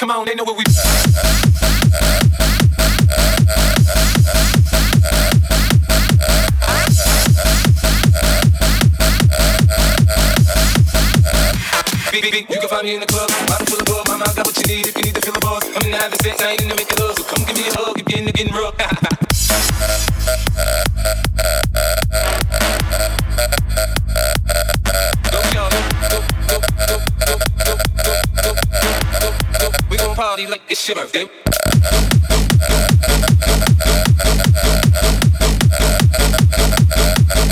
Come on, they know what we. Baby, you can find me in the club, bottle full of bug. My mind got what you need if you need to feel the buzz. I'm in the having sex, I ain't in the making love. So come give me a hug if you're in the getting rough. it's your birthday.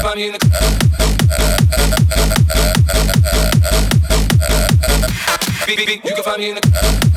Find me in the. Beep, beep, beep. You can find me in the.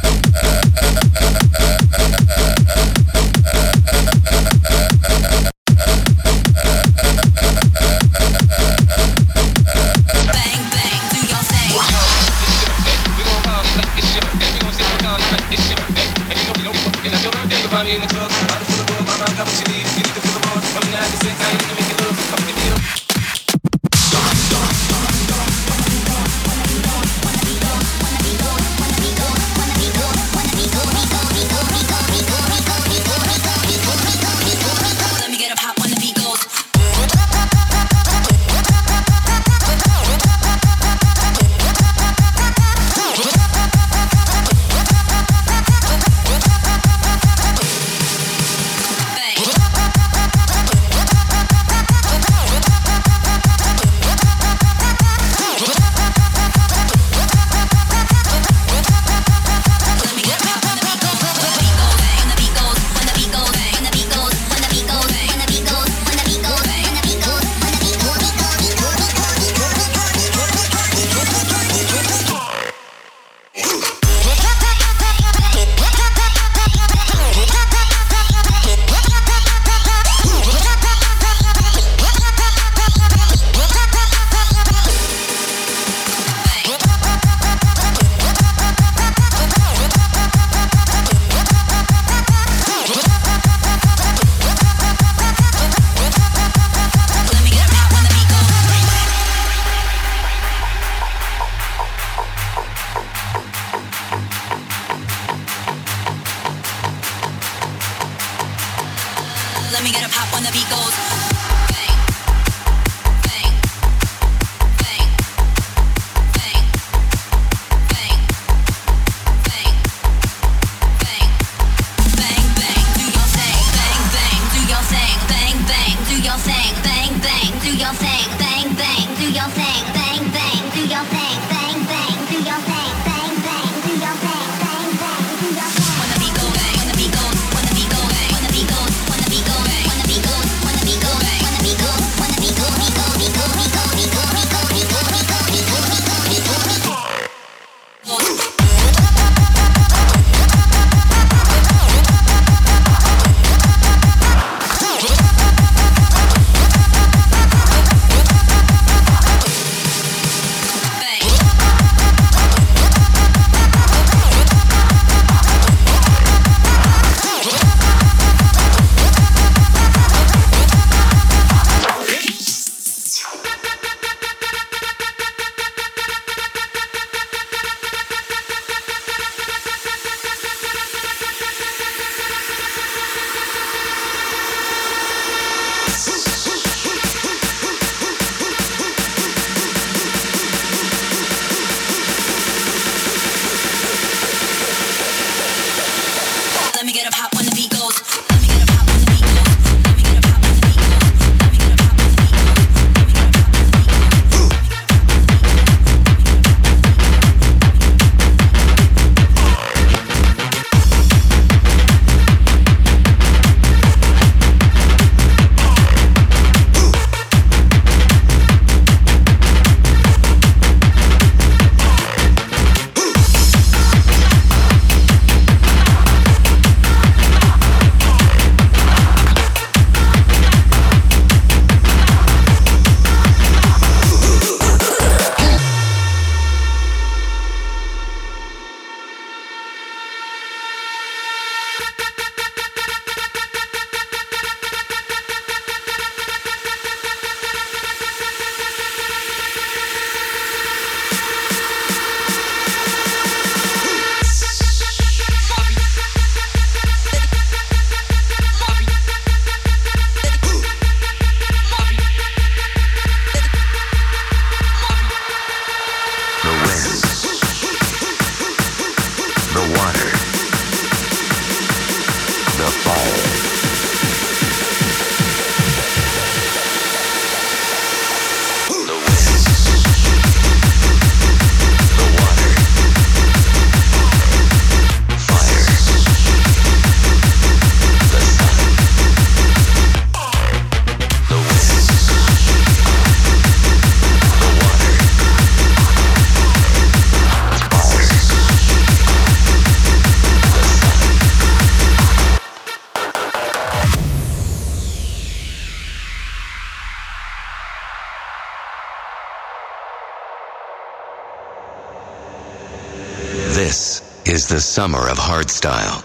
The summer of hardstyle.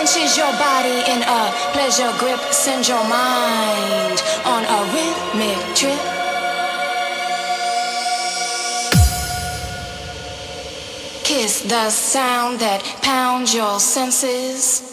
Clenches your body in a pleasure grip, send your mind on a rhythmic trip. Kiss the sound that pounds your senses.